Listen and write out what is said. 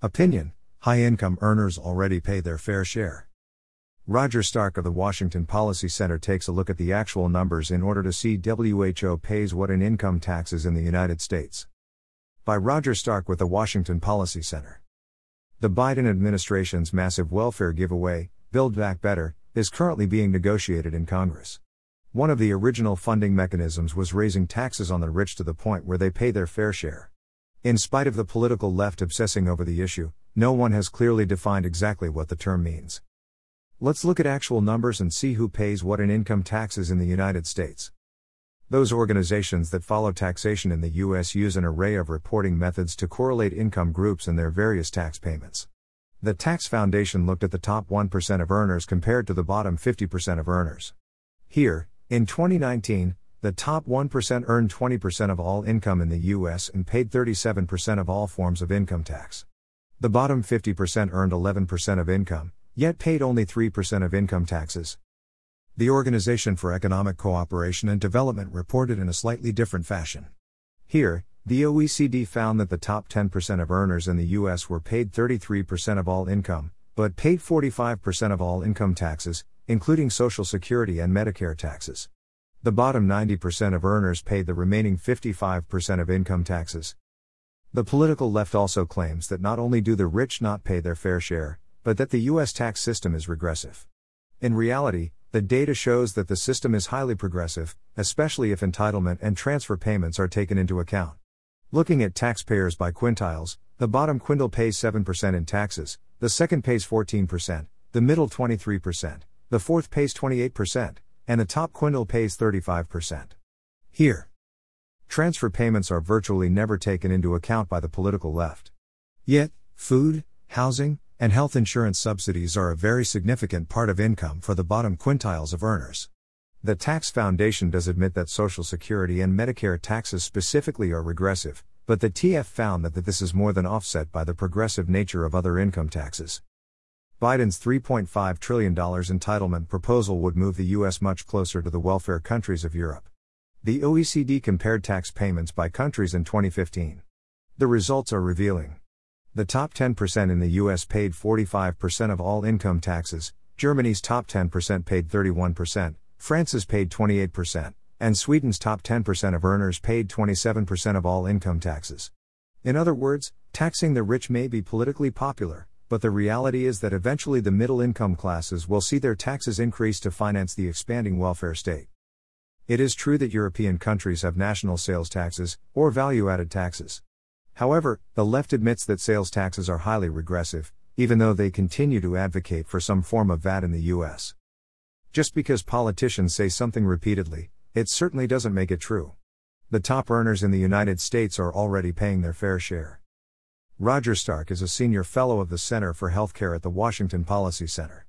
Opinion High income earners already pay their fair share. Roger Stark of the Washington Policy Center takes a look at the actual numbers in order to see WHO pays what in income taxes in the United States. By Roger Stark with the Washington Policy Center. The Biden administration's massive welfare giveaway, Build Back Better, is currently being negotiated in Congress. One of the original funding mechanisms was raising taxes on the rich to the point where they pay their fair share. In spite of the political left obsessing over the issue, no one has clearly defined exactly what the term means. Let's look at actual numbers and see who pays what in income taxes in the United States. Those organizations that follow taxation in the U.S. use an array of reporting methods to correlate income groups and their various tax payments. The Tax Foundation looked at the top 1% of earners compared to the bottom 50% of earners. Here, in 2019, the top 1% earned 20% of all income in the US and paid 37% of all forms of income tax. The bottom 50% earned 11% of income, yet paid only 3% of income taxes. The Organization for Economic Cooperation and Development reported in a slightly different fashion. Here, the OECD found that the top 10% of earners in the US were paid 33% of all income, but paid 45% of all income taxes, including Social Security and Medicare taxes. The bottom 90% of earners paid the remaining 55% of income taxes. The political left also claims that not only do the rich not pay their fair share, but that the US tax system is regressive. In reality, the data shows that the system is highly progressive, especially if entitlement and transfer payments are taken into account. Looking at taxpayers by quintiles, the bottom quintile pays 7% in taxes, the second pays 14%, the middle 23%, the fourth pays 28%, and the top quintile pays 35%. Here, transfer payments are virtually never taken into account by the political left. Yet, food, housing, and health insurance subsidies are a very significant part of income for the bottom quintiles of earners. The Tax Foundation does admit that Social Security and Medicare taxes specifically are regressive, but the TF found that, that this is more than offset by the progressive nature of other income taxes. Biden's $3.5 trillion entitlement proposal would move the U.S. much closer to the welfare countries of Europe. The OECD compared tax payments by countries in 2015. The results are revealing. The top 10% in the US paid 45% of all income taxes, Germany's top 10% paid 31%, France's paid 28%, and Sweden's top 10% of earners paid 27% of all income taxes. In other words, taxing the rich may be politically popular, but the reality is that eventually the middle income classes will see their taxes increase to finance the expanding welfare state. It is true that European countries have national sales taxes, or value added taxes. However, the left admits that sales taxes are highly regressive, even though they continue to advocate for some form of VAT in the US. Just because politicians say something repeatedly, it certainly doesn't make it true. The top earners in the United States are already paying their fair share. Roger Stark is a senior fellow of the Center for Healthcare at the Washington Policy Center.